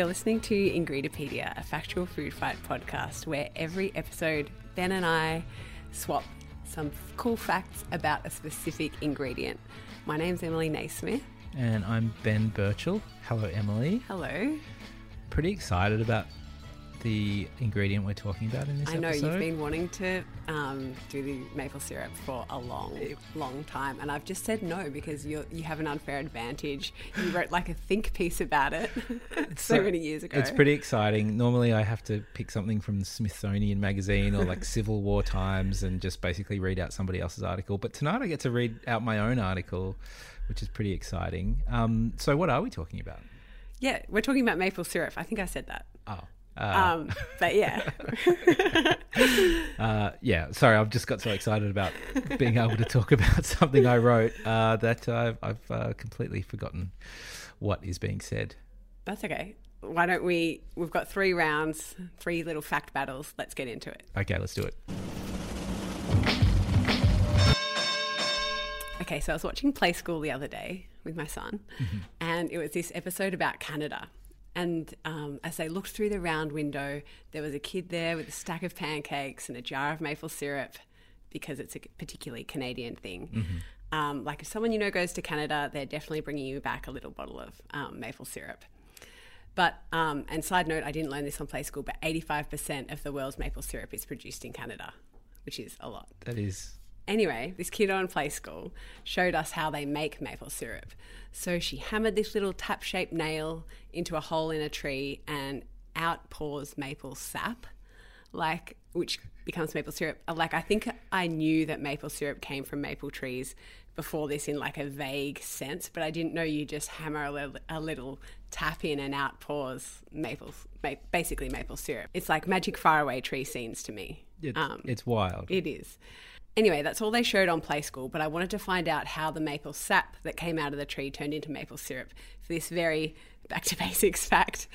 You're listening to Ingredipedia, a factual food fight podcast where every episode, Ben and I swap some cool facts about a specific ingredient. My name's Emily Naismith. And I'm Ben Birchall. Hello, Emily. Hello. Pretty excited about the ingredient we're talking about in this I know episode. you've been wanting to um, do the maple syrup for a long, long time, and I've just said no because you you have an unfair advantage. You wrote like a think piece about it so, So, many years ago. It's pretty exciting. Normally, I have to pick something from the Smithsonian magazine or like Civil War Times and just basically read out somebody else's article. But tonight, I get to read out my own article, which is pretty exciting. Um, so, what are we talking about? Yeah, we're talking about maple syrup. I think I said that. Oh, uh, Um, but yeah, uh, yeah. Sorry, I've just got so excited about being able to talk about something I wrote uh, that I've, I've uh, completely forgotten what is being said. that's okay. Why don't we? We've got three rounds, three little fact battles. Let's get into it. Okay, let's do it. Okay, so I was watching Play School the other day with my son, and it was this episode about Canada. And um, as they looked through the round window, there was a kid there with a stack of pancakes and a jar of maple syrup, because it's a particularly Canadian thing. Um, like if someone you know goes to Canada, they're definitely bringing you back a little bottle of um, maple syrup. But um, and side note, I didn't learn this on Play School, but 85% of the world's maple syrup is produced in Canada, which is a lot. That is Anyway, this kid on Play School showed us how they make maple syrup. So she hammered this little tap shaped nail into a hole in a tree and out pours maple sap, like which becomes maple syrup. Like I think I knew that maple syrup came from maple trees before this in like a vague sense, but I didn't know you just hammer a little, a little tap in and out pours maple, ma- basically maple syrup. It's like magic faraway tree scenes to me. it's, Um, it's wild. it is. Anyway, that's all they showed on Play School, but I wanted to find out how the maple sap that came out of the tree turned into maple syrup for this very back to basics fact.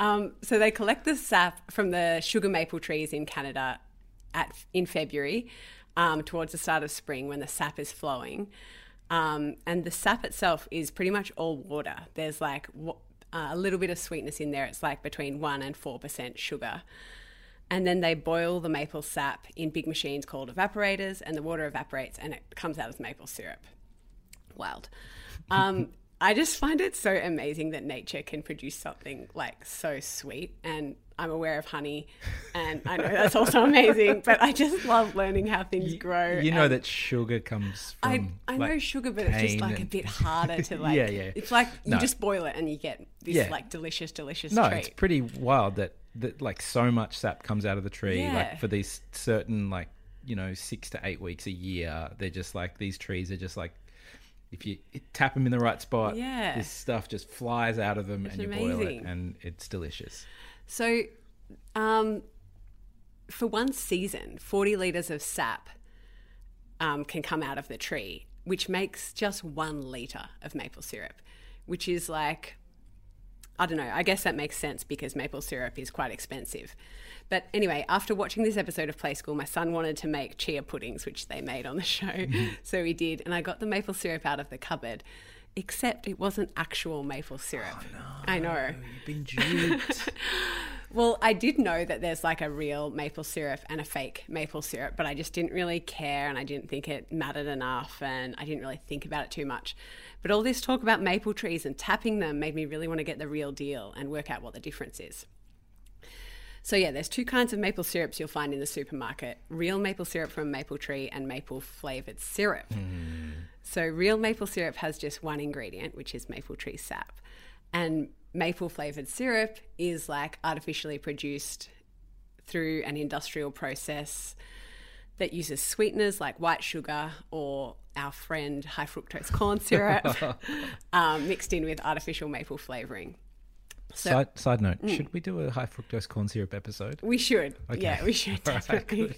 Um, so they collect the sap from the sugar maple trees in Canada at in February um, towards the start of spring when the sap is flowing. Um, and the sap itself is pretty much all water. There's like uh, a little bit of sweetness in there. It's like between 1% and 4% sugar and then they boil the maple sap in big machines called evaporators, and the water evaporates and it comes out as maple syrup. Wild. Um, I just find it so amazing that nature can produce something like so sweet, and I'm aware of honey, and I know that's also amazing. But I just love learning how things grow. You know that sugar comes from. I, I know sugar, but it's just like a bit harder to like. Yeah, yeah. It's like you No. just boil it and you get this Yeah. like delicious, delicious No, treat. it's pretty wild that that like so much sap comes out of the tree. Yeah. Like for these certain like you know six to eight weeks a year, they're just like these trees are just like. If you tap them in the right spot, Yeah. this stuff just flies out of them, and you boil it, and it's delicious. So, um, for one season, 40 litres of sap um, can come out of the tree, which makes just one litre of maple syrup, which is like, I don't know, I guess that makes sense because maple syrup is quite expensive. But anyway, after watching this episode of Play School, my son wanted to make chia puddings, which they made on the show. So he did. And I got the maple syrup out of the cupboard, except it wasn't actual maple syrup. Oh, I know. You've been duped. Well, I did know that there's like a real maple syrup and a fake maple syrup, but I just didn't really care and I didn't think it mattered enough and I didn't really think about it too much. But all this talk about maple trees and tapping them made me really want to get the real deal and work out what the difference is. So, yeah, there's two kinds of maple syrups you'll find in the supermarket real maple syrup from a maple tree and maple flavored syrup. Hmm. So, real maple syrup has just one ingredient, which is maple tree sap. And maple flavored syrup is like artificially produced through an industrial process that uses sweeteners like white sugar or our friend high fructose corn syrup um, mixed in with artificial maple flavoring. So- side, side note: Mm. Should we do a high fructose corn syrup episode? We should. Okay. Yeah, we should All right, definitely.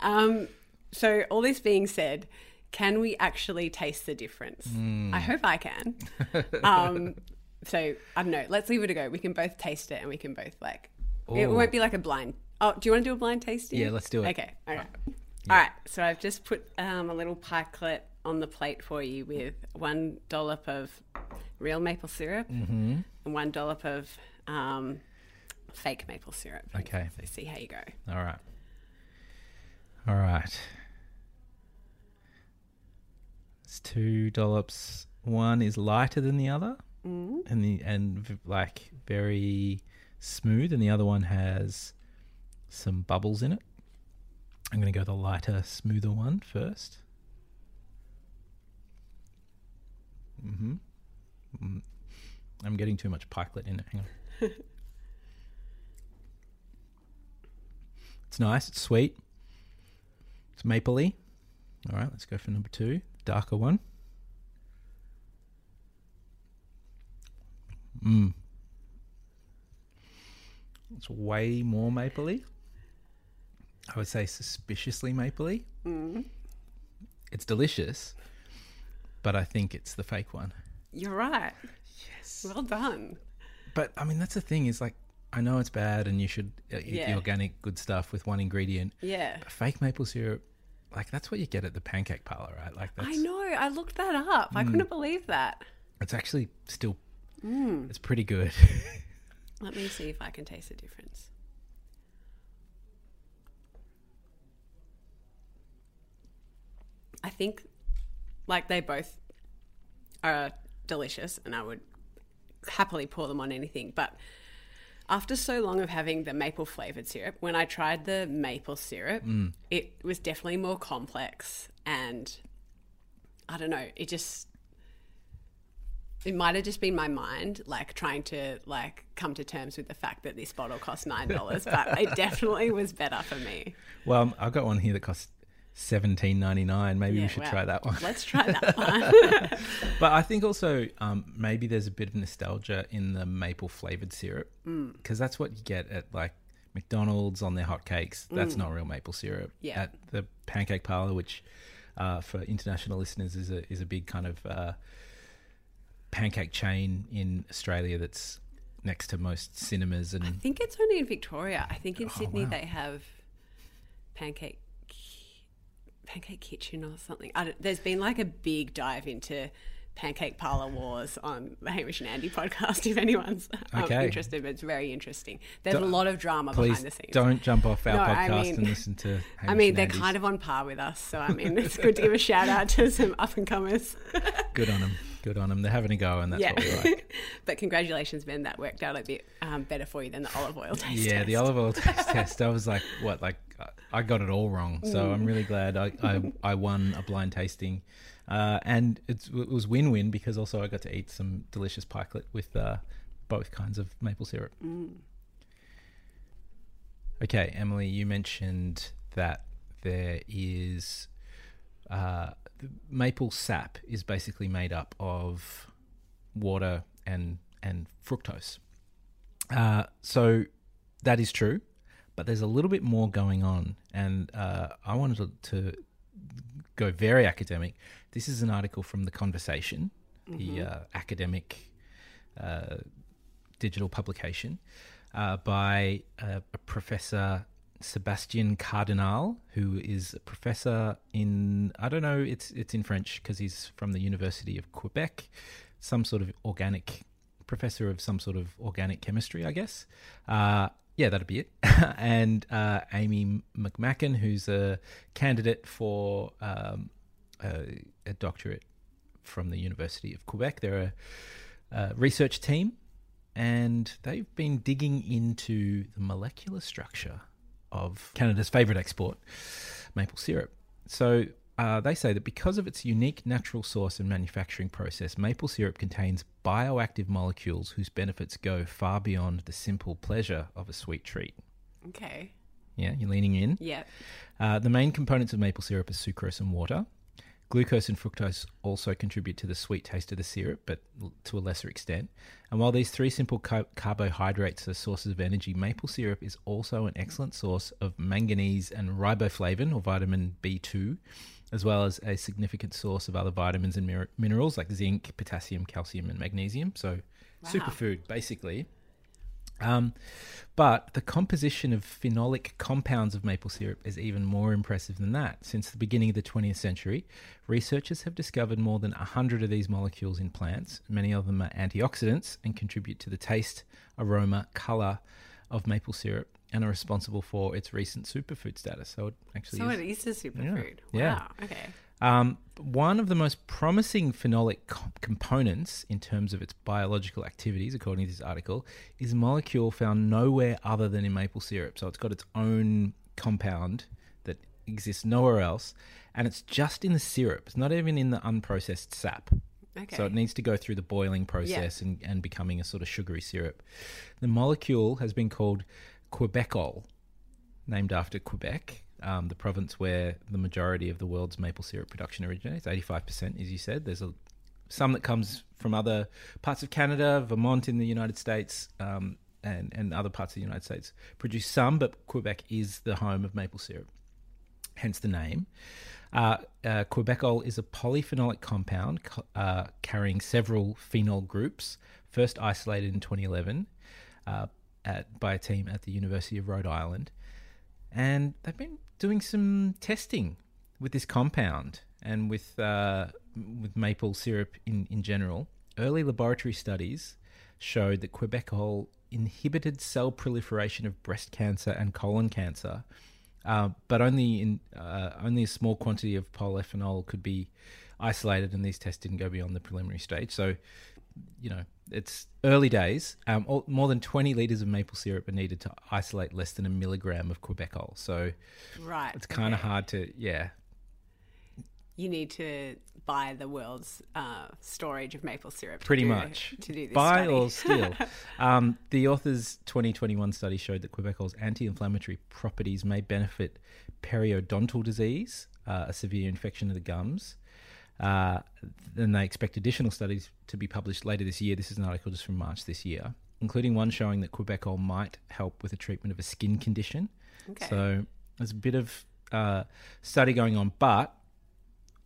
um, so, all this being said, can we actually taste the difference? Hmm. I hope I can. um, so, I don't know. Let's leave it a go. We can both taste it and we can both, like, it won't be like a blind. Oh, do you want to do a blind tasting? Yeah, let's do it. Okay. Okay. All right. So, I've just put um, a little pikelet on the plate for you with one dollop of real maple syrup Mm-hmm. and one dollop of um, fake maple syrup. Okay. So see how you go. All right. All right. It's two dollops. One is lighter than the other, Mm. and the and like very smooth, and the other one has some bubbles in it. I'm going to go the lighter, smoother one first. Mm-hmm. Mm. I'm getting too much pikelet in it. Hang on. it's nice. It's sweet. It's mapley. All right, let's go for number two, darker one. Mmm. It's way more mapley. I would say suspiciously mapley. Mm. It's delicious, but I think it's the fake one. You're right. Yes. Well done. But I mean, that's the thing is like, I know it's bad and you should uh, eat the organic good stuff with one ingredient. Yeah. But fake maple syrup, like that's what you get at the pancake parlor, right? Like that's I know. I looked that up. I couldn't believe that. it's actually still Mm. it's pretty good. Let me see if I can taste the difference. I think like they both are delicious and I would happily pour them on anything, but after so long of having the maple flavored syrup, when I tried the maple syrup, it was definitely more complex and I don't know, it just it might have just been my mind like trying to like come to terms with the fact that this bottle cost nine dollars but it definitely was better for me well, I've got one here that costs seventeen ninety nine. Maybe Yeah, we should wow. try that one. let's try that one But I think also um, maybe there's a bit of nostalgia in the maple flavored syrup Mm. because that's what you get at like McDonald's on their hotcakes. That's not real maple syrup. Mm. Yeah. At the pancake parlor, which uh, for international listeners is a is a big kind of uh, pancake chain in Australia that's next to most cinemas and i think it's only in victoria i think in Oh, sydney wow. they have pancake pancake kitchen or something there's been like a big dive into pancake parlor wars on the hamish and andy podcast if anyone's um, Okay. interested but it's very interesting there's Don't- a lot of drama behind the scenes don't jump off our No, I podcast mean- and listen to. I mean, they're kind of on par with us, so I mean, it's good to give a shout out to some up and comers. good on them. Good on them. They're having a go, and that's yeah, what we like. but congratulations, Ben. That worked out a bit um, better for you than the olive oil taste. Yeah, the olive oil taste test. I was like, what? Like, I- I got it all wrong. So I'm really glad I, I, I won a blind tasting. Uh, and it's, it was win win because also I got to eat some delicious pikelet with uh, both kinds of maple syrup. Okay, Emily, you mentioned that there is uh, maple sap is basically made up of water and and fructose. Uh, so that is true, but there's a little bit more going on, and uh, I wanted to, to go very academic. This is an article from the Conversation, the uh, academic uh, digital publication, uh, by uh, a professor Sebastian Cardinal, who is a professor in I don't know it's it's in French because he's from the University of Quebec, some sort of organic professor of some sort of organic chemistry, I guess. Uh, yeah, that'd be it. and uh, Amy McMacken, who's a candidate for um, a, a doctorate from the University of Quebec. They're a, a research team, and they've been digging into the molecular structure of Canada's favourite export, maple syrup. So uh, they say that because of its unique natural source and manufacturing process, maple syrup contains bioactive molecules whose benefits go far beyond the simple pleasure of a sweet treat. Okay. Yeah, you're leaning in. Yeah. Uh, the main components of maple syrup are sucrose and water. Glucose and fructose also contribute to the sweet taste of the syrup, but to a lesser extent. And while these three simple carbohydrates are sources of energy, maple syrup is also an excellent source of manganese and riboflavin, or vitamin B2, as well as a significant source of other vitamins and mir- minerals like zinc, potassium, calcium, and magnesium. So, Wow. superfood, basically. Um, but the composition of phenolic compounds of maple syrup is even more impressive than that. Since the beginning of the 20th century, researchers have discovered more than 100 of these molecules in plants. Many of them are antioxidants and contribute to the taste, aroma, colour of maple syrup and are responsible for its recent superfood status. So it actually So is. it is a superfood. Yeah. Wow. Okay. Um, one of the most promising phenolic co- components in terms of its biological activities, according to this article, is a molecule found nowhere other than in maple syrup. So it's got its own compound that exists nowhere else, and it's just in the syrup. It's not even in the unprocessed sap. Okay. So it needs to go through the boiling process and, and becoming a sort of sugary syrup. The molecule has been called Quebecol, named after Quebec, um, the province where the majority of the world's maple syrup production originates. Eighty-five percent, as you said. There's a some that comes from other parts of Canada, Vermont in the United States, um, and and other parts of the United States produce some, but Quebec is the home of maple syrup, hence the name. Uh, uh, Quebecol is a polyphenolic compound co- uh, carrying several phenol groups, first isolated in 2011 uh, at, by a team at the University of Rhode Island. And they've been doing some testing with this compound and with, uh, with maple syrup in, in general. Early laboratory studies showed that Quebecol inhibited cell proliferation of breast cancer and colon cancer uh, but only in uh, only a small quantity of polyphenol could be isolated, and these tests didn't go beyond the preliminary stage. So, you know, it's early days. Um, all, more than 20 liters of maple syrup are needed to isolate less than a milligram of quebecol. So Right. it's kind of okay. hard to, yeah, You need to buy the world's uh, storage of maple syrup. to pretty do- much. to do this Buy study. or steal. um, the author's 2021 study showed that Quebecol's anti-inflammatory properties may benefit periodontal disease, uh, a severe infection of the gums. Uh, then they expect additional studies to be published later this year. This is an article just from March this year, including one showing that Quebecol might help with the treatment of a skin condition. Okay. So there's a bit of uh, study going on, but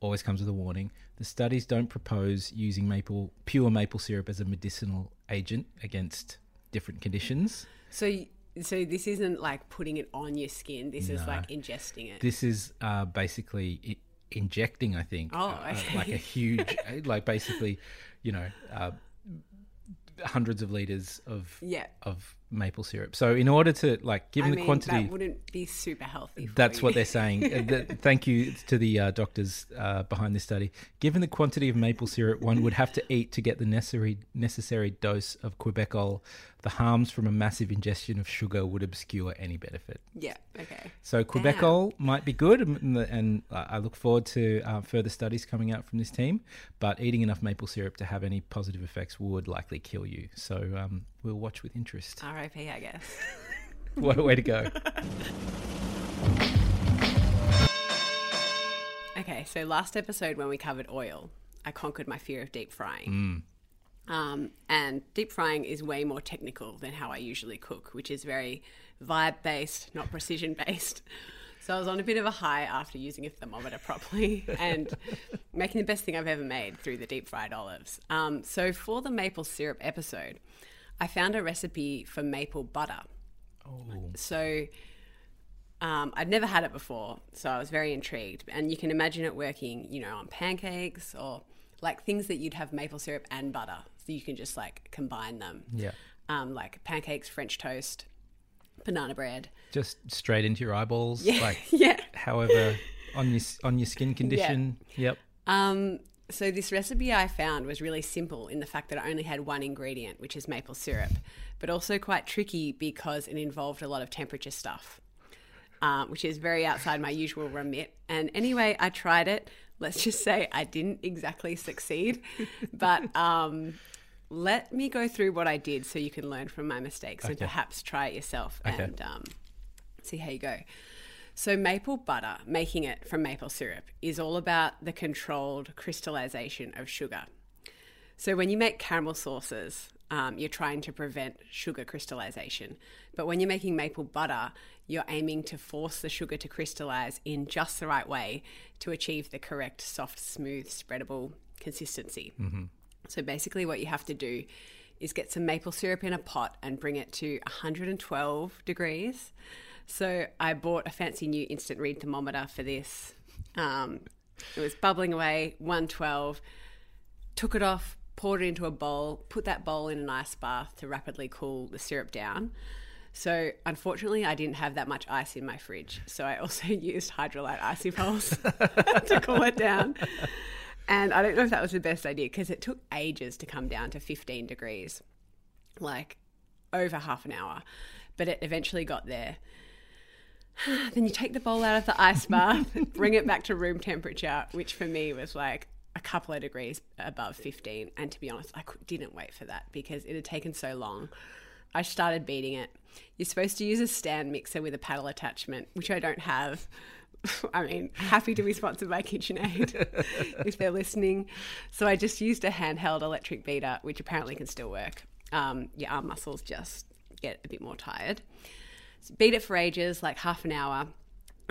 always comes with a warning. The studies don't propose using maple pure maple syrup as a medicinal agent against different conditions. So, so this isn't like putting it on your skin. This is like ingesting it. This is uh, basically I- injecting, I think, Oh, uh, okay. like a huge, like basically, you know, uh, hundreds of liters of yeah. of maple syrup. So in order to like, given I the quantity, that wouldn't be super healthy. That's you. what they're saying. Uh, thank you to the uh, doctors uh, behind this study. Given the quantity of maple syrup one would have to eat to get the necessary necessary dose of quebecol, the harms from a massive ingestion of sugar would obscure any benefit. Yeah. Okay. So quebecol might be good, and, and I look forward to uh, further studies coming out from this team. But eating enough maple syrup to have any positive effects would likely kill you. So um, we'll watch with interest. R.I.P. I guess. what a way to go! Okay, so last episode when we covered oil, I conquered my fear of deep frying. Um, and deep frying is way more technical than how I usually cook, which is very vibe based, not precision based. So I was on a bit of a high after using a thermometer properly and making the best thing I've ever made through the deep fried olives. Um, so for the maple syrup episode, I found a recipe for maple butter. Oh, So um, I'd never had it before, so I was very intrigued. And you can imagine it working, you know, on pancakes or like things that you'd have maple syrup and butter. So you can just like combine them. yeah. Um, like pancakes, French toast, banana bread. just straight into your eyeballs, like Yeah. however on your on your skin condition. Yep. Um, so this recipe I found was really simple in the fact that I only had one ingredient, which is maple syrup, but also quite tricky because it involved a lot of temperature stuff, um, which is very outside my usual remit. And anyway, I tried it. Let's just say I didn't exactly succeed, but um, let me go through what I did so you can learn from my mistakes and perhaps try it yourself Okay. and um, see how you go. So, maple butter, making it from maple syrup, is all about the controlled crystallization of sugar. So, when you make caramel sauces, um, you're trying to prevent sugar crystallization. But when you're making maple butter, you're aiming to force the sugar to crystallize in just the right way to achieve the correct soft, smooth, spreadable consistency. So, basically, what you have to do is get some maple syrup in a pot and bring it to 112 degrees. So I bought a fancy new instant read thermometer for this. Um, it was bubbling away, 112. Took it off, poured it into a bowl, put that bowl in an ice bath to rapidly cool the syrup down. So unfortunately, I didn't have that much ice in my fridge. So I also used Hydralyte icy poles to cool it down. And I don't know if that was the best idea because it took ages to come down to 15 degrees, like over half an hour. But it eventually got there. then you take the bowl out of the ice bath, bring it back to room temperature, which for me was like a couple of degrees above 15. And to be honest, I didn't wait for that because it had taken so long. I started beating it. You're supposed to use a stand mixer with a paddle attachment, which I don't have. I mean, happy to be sponsored by KitchenAid if they're listening. So I just used a handheld electric beater, which apparently can still work. Um, your arm muscles just get a bit more tired. So beat it for ages, like half an hour,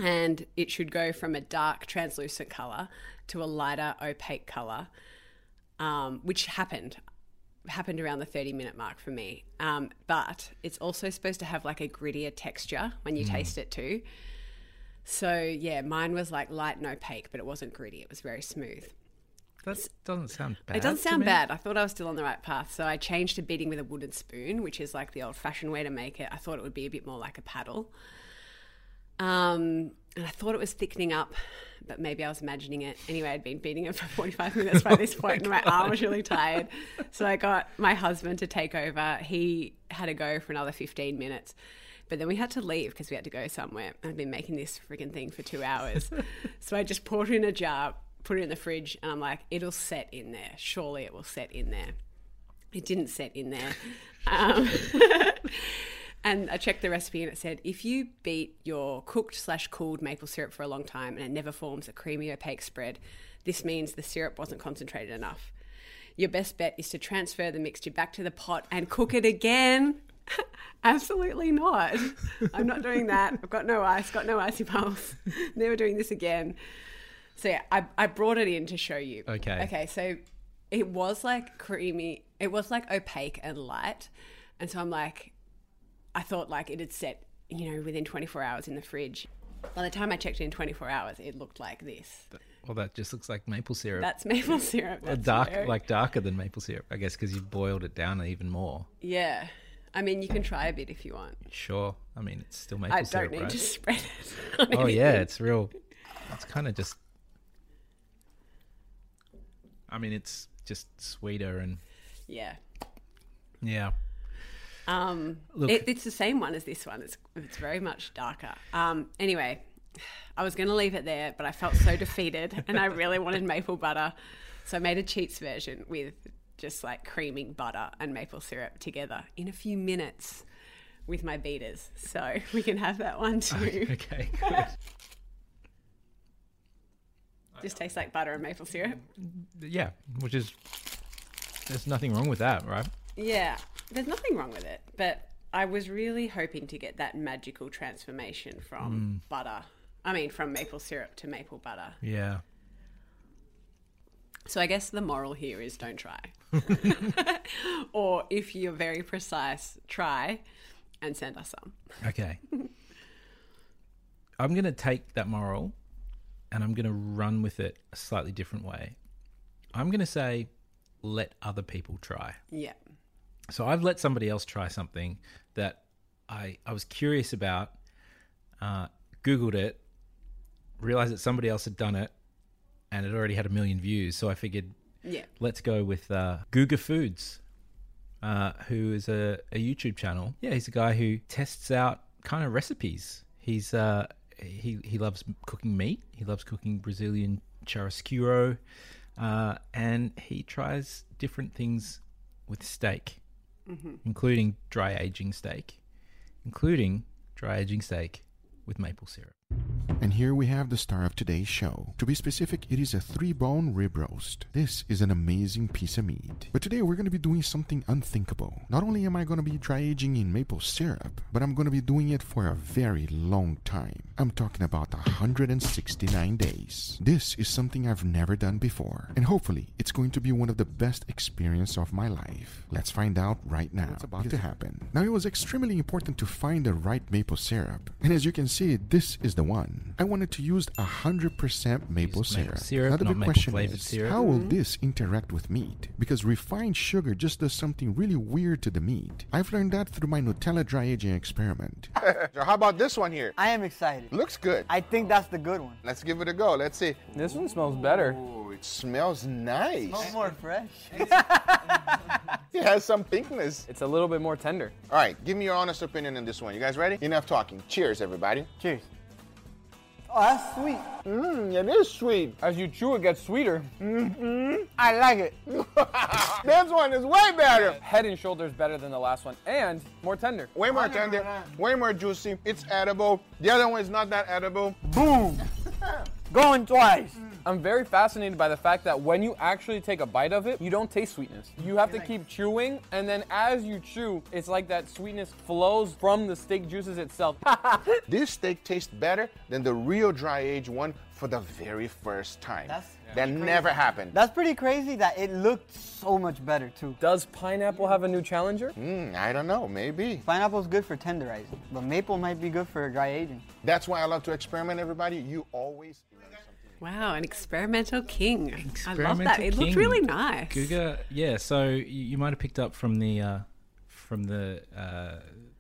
and it should go from a dark translucent color to a lighter opaque color, um, which happened happened around the 30 minute mark for me. Um, but it's also supposed to have like a grittier texture when you mm. taste it too. So yeah, mine was like light and opaque, but it wasn't gritty. It was very smooth. That doesn't sound bad. It doesn't sound bad. I thought I was still on the right path. So I changed to beating with a wooden spoon, which is like the old fashioned way to make it. I thought it would be a bit more like a paddle. Um, and I thought it was thickening up, but maybe I was imagining it. Anyway, I'd been beating it for 45 minutes by this point, and my arm was really tired. So I got my husband to take over. He had to go for another 15 minutes. But then we had to leave because we had to go somewhere. I'd been making this freaking thing for two hours. so I just poured it in a jar, put it in the fridge, and I'm like, it'll set in there. Surely it will set in there. It didn't set in there. Um, and I checked the recipe and it said if you beat your cooked slash cooled maple syrup for a long time and it never forms a creamy opaque spread, this means the syrup wasn't concentrated enough. Your best bet is to transfer the mixture back to the pot and cook it again. Absolutely not. I'm not doing that. I've got no ice, got no icy poles. Never doing this again. So yeah, I, I brought it in to show you. Okay. Okay, so it was like creamy, it was like opaque and light. And so I'm like, I thought like it had set, you know, within 24 hours in the fridge. By the time I checked in 24 hours, it looked like this. Well, that just looks like maple syrup. That's maple syrup. Uh, that's dark, like darker than maple syrup, I guess, because you've boiled it down even more. Yeah. I mean, you can try a bit if you want. Sure. I mean, it's still maple syrup. I don't need right? to spread it. oh anything. yeah, it's real. It's kind of just. I mean, it's just sweeter and. Yeah. Yeah. Um, Look, it, it's the same one as this one. It's it's very much darker. Um, anyway, I was going to leave it there, but I felt so defeated, and I really wanted maple butter, so I made a cheats version with just like creaming butter and maple syrup together in a few minutes with my beaters. So we can have that one too. Okay. just tastes like butter and maple syrup. Yeah, which is there's nothing wrong with that, right? Yeah, there's nothing wrong with it, but I was really hoping to get that magical transformation from mm. butter. I mean, from maple syrup to maple butter. Yeah. So I guess the moral here is don't try. or if you're very precise, try and send us some. Okay. I'm going to take that moral and I'm going to run with it a slightly different way. I'm going to say let other people try. Yeah. So I've let somebody else try something that I I was curious about, uh, Googled it, realized that somebody else had done it, and it already had a million views. So I figured, yeah, let's go with uh, Guga Foods, uh, who is a, a YouTube channel. Yeah, he's a guy who tests out kind of recipes. He's uh, he he loves cooking meat. He loves cooking Brazilian churrasqueiro, uh, and he tries different things with steak mm-hmm. including dry aging steak, including dry aging steak with maple syrup. And here we have the star of today's show. To be specific, it is a three bone rib roast. This is an amazing piece of meat. But today we're going to be doing something unthinkable. Not only am I going to be dry aging in maple syrup, but I'm going to be doing it for a very long time. I'm talking about 169 days. This is something I've never done before, and hopefully it's going to be one of the best experience of my life. Let's find out right now what's about to happen. Now, it was extremely important to find the right maple syrup. And as you can see, this is the one. I wanted to use 100% maple Use maple syrup. syrup, now, the not big maple question is, syrup. how will mm-hmm. this interact with meat? Because refined sugar just does something really weird to the meat. I've learned that through my Nutella dry aging experiment. So how about this one here? I am excited. Looks good. I think that's the good one. Let's give it a go. Let's see. This one smells better. Oh, it smells nice. Smells more fresh. It has some pinkness. It's a little bit more tender. All right, give me your honest opinion on this one. You guys ready? Enough talking. Cheers, everybody. Cheers. Oh, that's sweet. Mmm, it is sweet. As you chew, it gets sweeter. Mmm. I like it. this one is way better. Head and shoulders better than the last one, and more tender. Way more tender, way more juicy. It's edible. The other one is not that edible. Boom. Going twice. I'm very fascinated by the fact that when you actually take a bite of it, you don't taste sweetness. You have to keep chewing, and then as you chew, it's like that sweetness flows from the steak juices itself. This steak tastes better than the real dry age one for the very first time. That's- that never happened. That's pretty crazy that it looked so much better too. Does pineapple have a new challenger? Mm, I don't know, maybe. Pineapple's good for tenderizing, but maple might be good for dry aging. That's why I love to experiment, everybody. You always learn something. Wow, an experimental king. I love that. Experimental It looked really nice. Guga, yeah. So you, you might have picked up from the uh, from the, uh,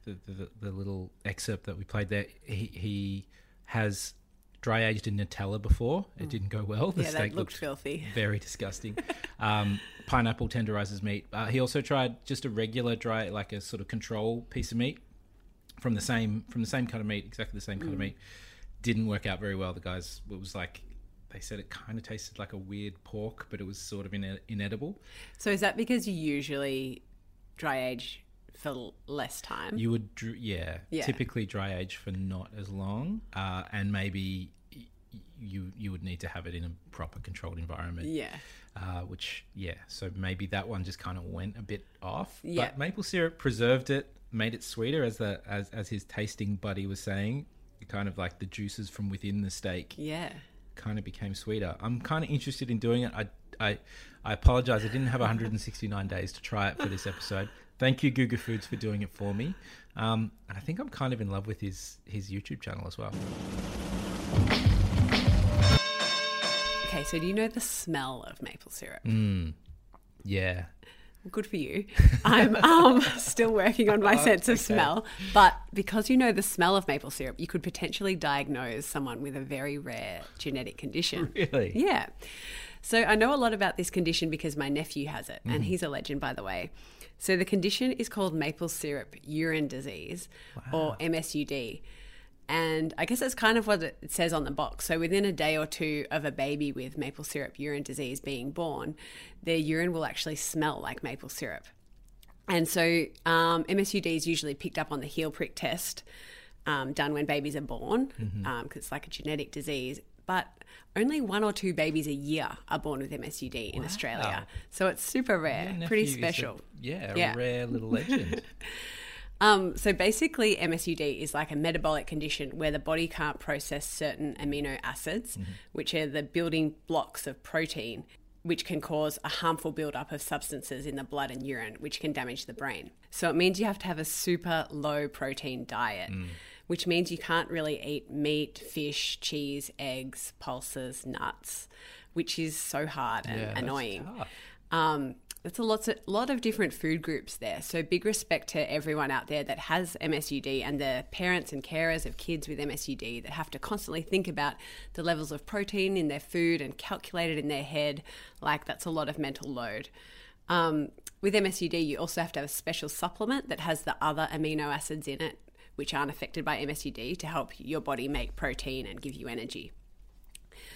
the, the the little excerpt that we played there. He, he has dry aged in Nutella before. It didn't go well. The Yeah, that steak looked filthy. very disgusting. um, pineapple tenderizes meat. Uh, he also tried just a regular dry, like a sort of control piece of meat from the same from the same cut of meat, exactly the same cut Mm. of meat. Didn't work out very well. The guys, it was like they said it kind of tasted like a weird pork, but it was sort of ine- inedible. So is that because you usually dry age for less time? You would, dr- yeah, Yeah. typically dry age for not as long, uh, and maybe y- you you would need to have it in a proper controlled environment. yeah. uh, which yeah, so maybe that one just kind of went a bit off. Yeah. But maple syrup preserved it, made it sweeter, as the as as his tasting buddy was saying. Kind of like the juices from within the steak Yeah. Kind of became sweeter. I'm kind of interested in doing it. I I I apologize. I didn't have 169 days to try it for this episode. Thank you, Guga Foods, for doing it for me. Um, and I think I'm kind of in love with his his YouTube channel as well. Okay, so do you know the smell of maple syrup? Mm. Yeah, good for you. I'm um, still working on my sense of smell, but because you know the smell of maple syrup, you could potentially diagnose someone with a very rare genetic condition. really. Yeah. So I know a lot about this condition because my nephew has it, Mm-hmm. and he's a legend, by the way. So the condition is called maple syrup urine disease, or MSUD. And I guess that's kind of what it says on the box. So within a day or two of a baby with maple syrup urine disease being born, their urine will actually smell like maple syrup. And so um, MSUD is usually picked up on the heel prick test um, done when babies are born because it's like a genetic disease. But only one or two babies a year are born with MSUD in Australia. So it's super rare, Your pretty is a- special. yeah, a Yeah. rare little legend. Um, so basically, MSUD is like a metabolic condition where the body can't process certain amino acids, which are the building blocks of protein, which can cause a harmful buildup of substances in the blood and urine, which can damage the brain. So it means you have to have a super low protein diet, which means you can't really eat meat, fish, cheese, eggs, pulses, nuts, which is so hard and Yeah, annoying. Um, it's a lot, a lot of different food groups there. So big respect to everyone out there that has MSUD and the parents and carers of kids with MSUD that have to constantly think about the levels of protein in their food and calculate it in their head. Like that's a lot of mental load. Um, with MSUD, you also have to have a special supplement that has the other amino acids in it, which aren't affected by MSUD, to help your body make protein and give you energy.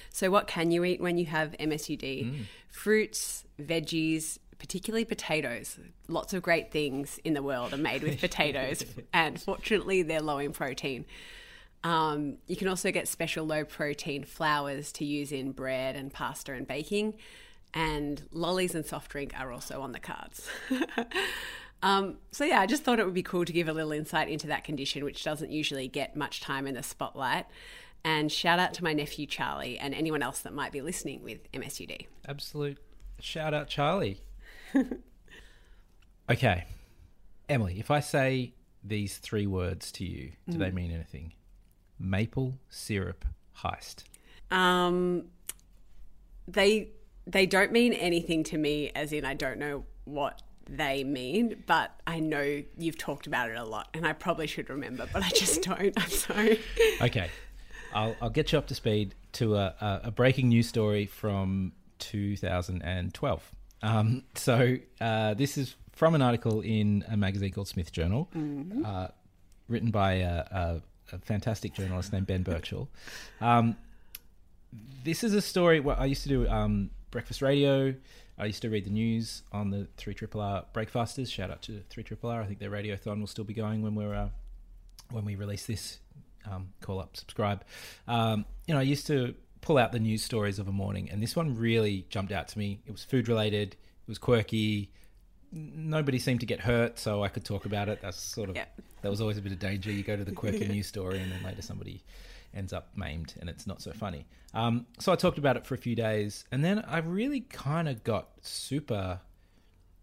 So, what can you eat when you have MSUD? Fruits, veggies, particularly potatoes. Lots of great things in the world are made with potatoes, and fortunately, they're low in protein. Um, you can also get special low protein flours to use in bread and pasta and baking. And lollies and soft drink are also on the cards. um, so, yeah, I just thought it would be cool to give a little insight into that condition, which doesn't usually get much time in the spotlight. And shout out to my nephew Charlie and anyone else that might be listening with MSUD. Absolute Shout out Charlie. okay. Emily, if I say these three words to you, do they mean anything? Maple syrup heist. Um, they they don't mean anything to me, as in I don't know what they mean, but I know you've talked about it a lot, and I probably should remember, but I just don't. I'm sorry. Okay. I'll, I'll get you up to speed to a, a, a breaking news story from 2012. Um, so uh, this is from an article in a magazine called Smith Journal, uh, written by a, a, a fantastic journalist named Ben Birchall. Um, this is a story. Well, I used to do um, breakfast radio. I used to read the news on the three triple R breakfasters. Shout out to three triple R. I think their radiothon will still be going when we're uh, when we release this. Um, call up, subscribe. Um, you know, I used to pull out the news stories of a morning, and this one really jumped out to me. It was food related. It was quirky. Nobody seemed to get hurt, so I could talk about it. That's sort of that was always a bit of danger. You go to the quirky news story, and then later somebody ends up maimed, and it's not so funny. Um, so I talked about it for a few days, and then I really kind of got super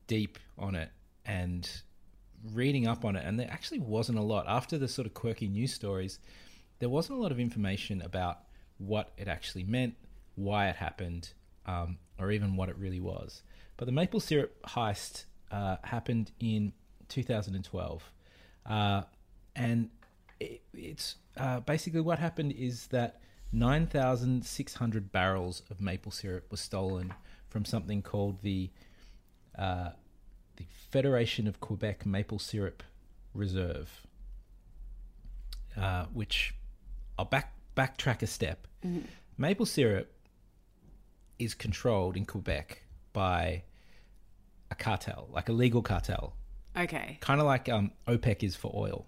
deep on it and reading up on it. And there actually wasn't a lot after the sort of quirky news stories. There wasn't a lot of information about what it actually meant, why it happened, um, or even what it really was. But the maple syrup heist uh, happened in 2012, uh, and it, it's uh, basically what happened is that 9,600 barrels of maple syrup was stolen from something called the uh, the Federation of Quebec Maple Syrup Reserve, uh, which I'll back backtrack a step. Maple syrup is controlled in Quebec by a cartel, like a legal cartel, Okay. kind of like um, OPEC is for oil,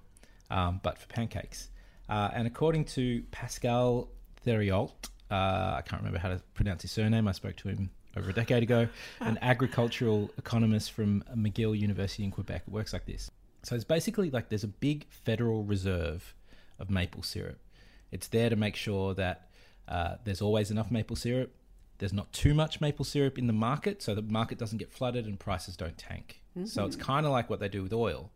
um, but for pancakes. Uh, and according to Pascal Theriault, uh, I can't remember how to pronounce his surname. I spoke to him over a decade ago. An agricultural economist from McGill University in Quebec. It works like this. So it's basically like there's a big federal reserve of maple syrup. It's there to make sure that uh, there's always enough maple syrup. There's not too much maple syrup in the market, so the market doesn't get flooded and prices don't tank. So it's kind of like what they do with oil.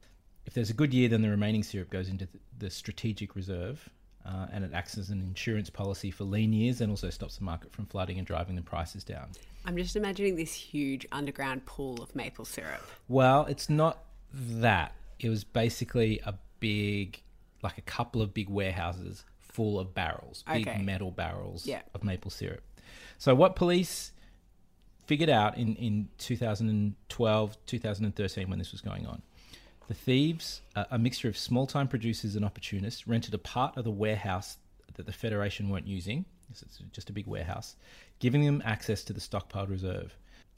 If there's a good year, then the remaining syrup goes into the strategic reserve, uh, and it acts as an insurance policy for lean years, and also stops the market from flooding and driving the prices down. I'm just imagining this huge underground pool of maple syrup. Well, it's not that. It was basically a big, like a couple of big warehouses full of barrels, big Okay. metal barrels Yeah. of maple syrup. So, what police figured out in, in 2012, 2013, when this was going on, the thieves, a a mixture of small time producers and opportunists, rented a part of the warehouse that the Federation weren't using. This is just a big warehouse, giving them access to the stockpiled reserve.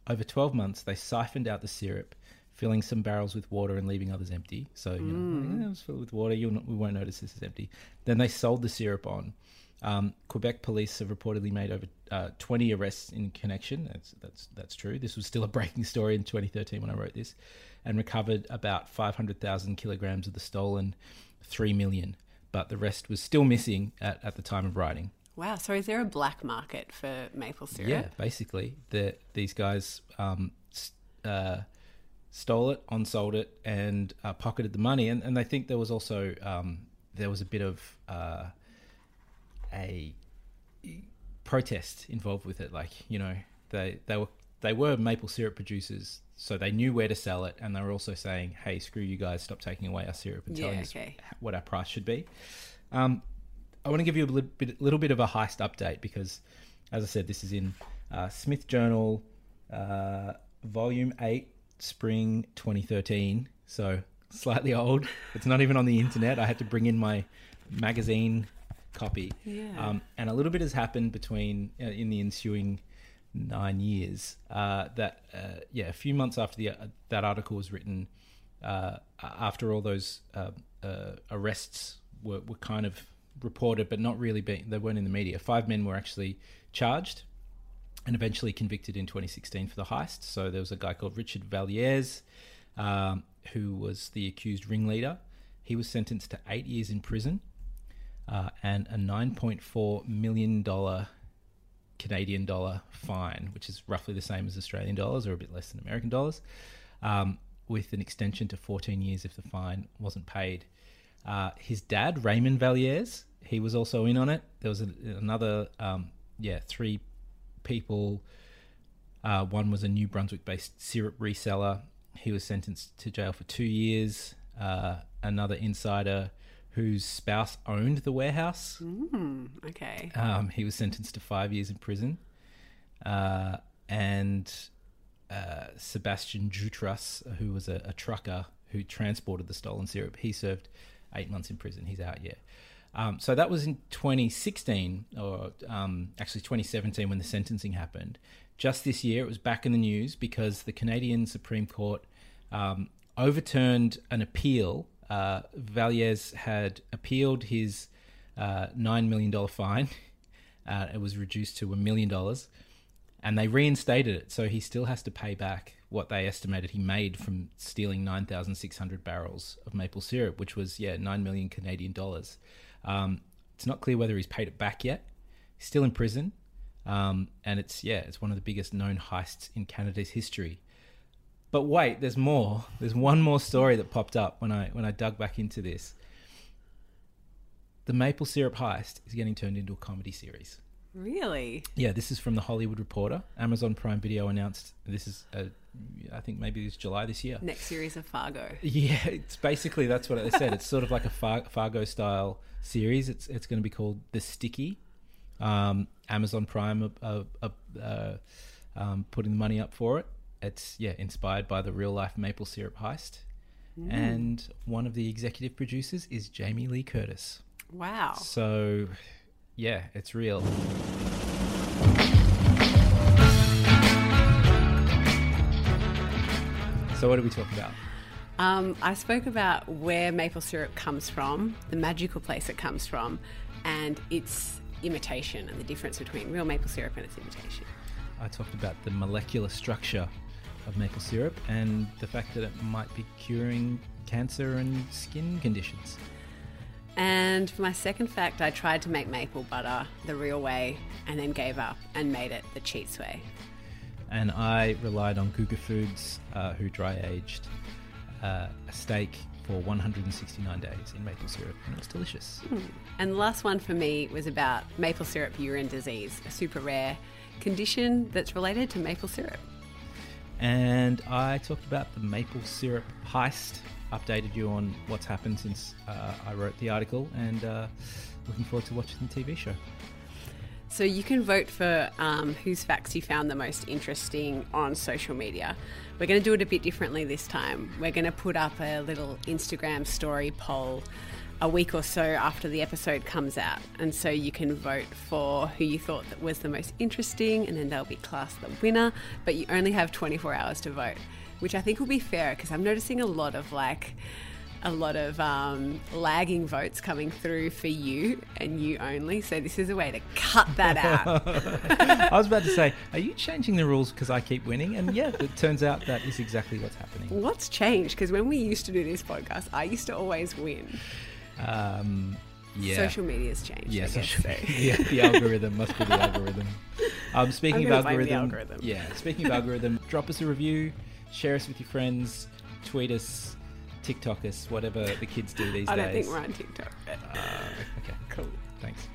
Over 12 months, they siphoned out the syrup, filling some barrels with water and leaving others empty. So, you know, "Yeah, it was filled with water. You'll not, we won't notice this is empty. Then they sold the syrup on. Um, Quebec police have reportedly made over uh, 20 arrests in connection. That's, that's, that's true. This was still a breaking story in 2013 when I wrote this, and recovered about 500,000 kilograms of the stolen 3 million. But the rest was still missing at, at the time of writing. Wow. So is there a black market for maple syrup? Yeah, basically, the, these guys um, uh, stole it, on-sold it, and uh, pocketed the money. And, and they think there was also um, there was a bit of uh, a protest involved with it. Like you know, they they were they were maple syrup producers, so they knew where to sell it, and they were also saying, "Hey, screw you guys! Stop taking away our syrup and telling Yeah, us what our price should be." Um, I want to give you a little bit, little bit of a heist update because, as I said, this is in uh, Smith Journal, uh, Volume 8, Spring 2013. So slightly old. It's not even on the internet. I had to bring in my magazine copy. Yeah. Um, and a little bit has happened between, uh, in the ensuing nine years. Uh, that, uh, yeah, a few months after the, uh, that article was written, uh, after all those uh, uh, arrests were, were kind of reported, but not really being, they weren't in the media. Five men were actually charged and eventually convicted in 2016 for the heist. So there was a guy called Richard Vallières, um, who was the accused ringleader. He was sentenced to eight years in prison uh, and a 9.4 million dollar Canadian dollar fine, which is roughly the same as Australian dollars or a bit less than American dollars, um, with an extension to 14 years if the fine wasn't paid. Uh, his dad, Raymond Vallières, he was also in on it. There was a, another, um, yeah, three people. Uh, one was a New Brunswick based syrup reseller. He was sentenced to jail for two years. Uh, another insider whose spouse owned the warehouse. Mm, okay. Um, he was sentenced to five years in prison. Uh, and uh, Sebastian Jutras, who was a, a, trucker who transported the stolen syrup, he served eight months in prison. He's out yet. Um, so that was in 2016, or um, actually 2017, when the sentencing happened. Just this year, it was back in the news because the Canadian Supreme Court um, overturned an appeal uh, had appealed his uh, $9 million fine. Uh, it was reduced to a million dollars. And they reinstated it. So he still has to pay back what they estimated he made from stealing 9,600 barrels of maple syrup, which was, yeah, 9 million Canadian dollars. Um, it's not clear whether he's paid it back yet. He's still in prison. Um, and it's, yeah, it's one of the biggest known heists in Canada's history. But wait, there's more. There's one more story that popped up when I when I dug back into this. The maple syrup heist is getting turned into a comedy series. Really? Yeah, this is from the Hollywood Reporter. Amazon Prime Video announced this is, a, I think maybe it's July this year. Next series of Fargo. Yeah, it's basically that's what they said. it's sort of like a Far- Fargo style series. It's it's going to be called The Sticky. Um, Amazon Prime are, are, are um, putting the money up for it it's yeah inspired by the real life maple syrup heist, mm. and one of the executive producers is Jamie Lee Curtis. Wow! So, yeah, it's real. So, what did we talk about? Um, I spoke about where maple syrup comes from, the magical place it comes from, and its imitation and the difference between real maple syrup and its imitation. I talked about the molecular structure of maple syrup and the fact that it might be curing cancer and skin conditions. And for my second fact, I tried to make maple butter the real way and then gave up and made it the cheats way. And I relied on Guga Foods, uh, who dry aged uh, a steak for 169 days in maple syrup, and it was delicious. Mm. And the last one for me was about maple syrup urine disease, a super rare condition that's related to maple syrup and I talked about the maple syrup heist. Updated you on what's happened since uh, I wrote the article, and uh, looking forward to watching the TV show. So you can vote for um, whose facts you found the most interesting on social media. We're going to do it a bit differently this time. We're going to put up a little Instagram story poll a week or so after the episode comes out. And so you can vote for who you thought that was the most interesting, and then they'll be classed the winner. But you only have 24 hours to vote, which I think will be fair because I'm noticing a lot of like a lot of um, lagging votes coming through for you and you only. So this is a way to cut that out. I was about to say, are you changing the rules because I keep winning? And yeah, it turns out that is exactly what's happening. What's changed? Because when we used to do this podcast, I used to always win. Um, yeah. Social media's changed. Yeah, so. yeah, the algorithm must be the algorithm. Um, speaking of algorithm, algorithm, yeah. Speaking of algorithm, drop us a review, share us with your friends, tweet us, TikTok us, whatever the kids do these I days. I don't think we're on TikTok. Uh, okay, cool. Thanks.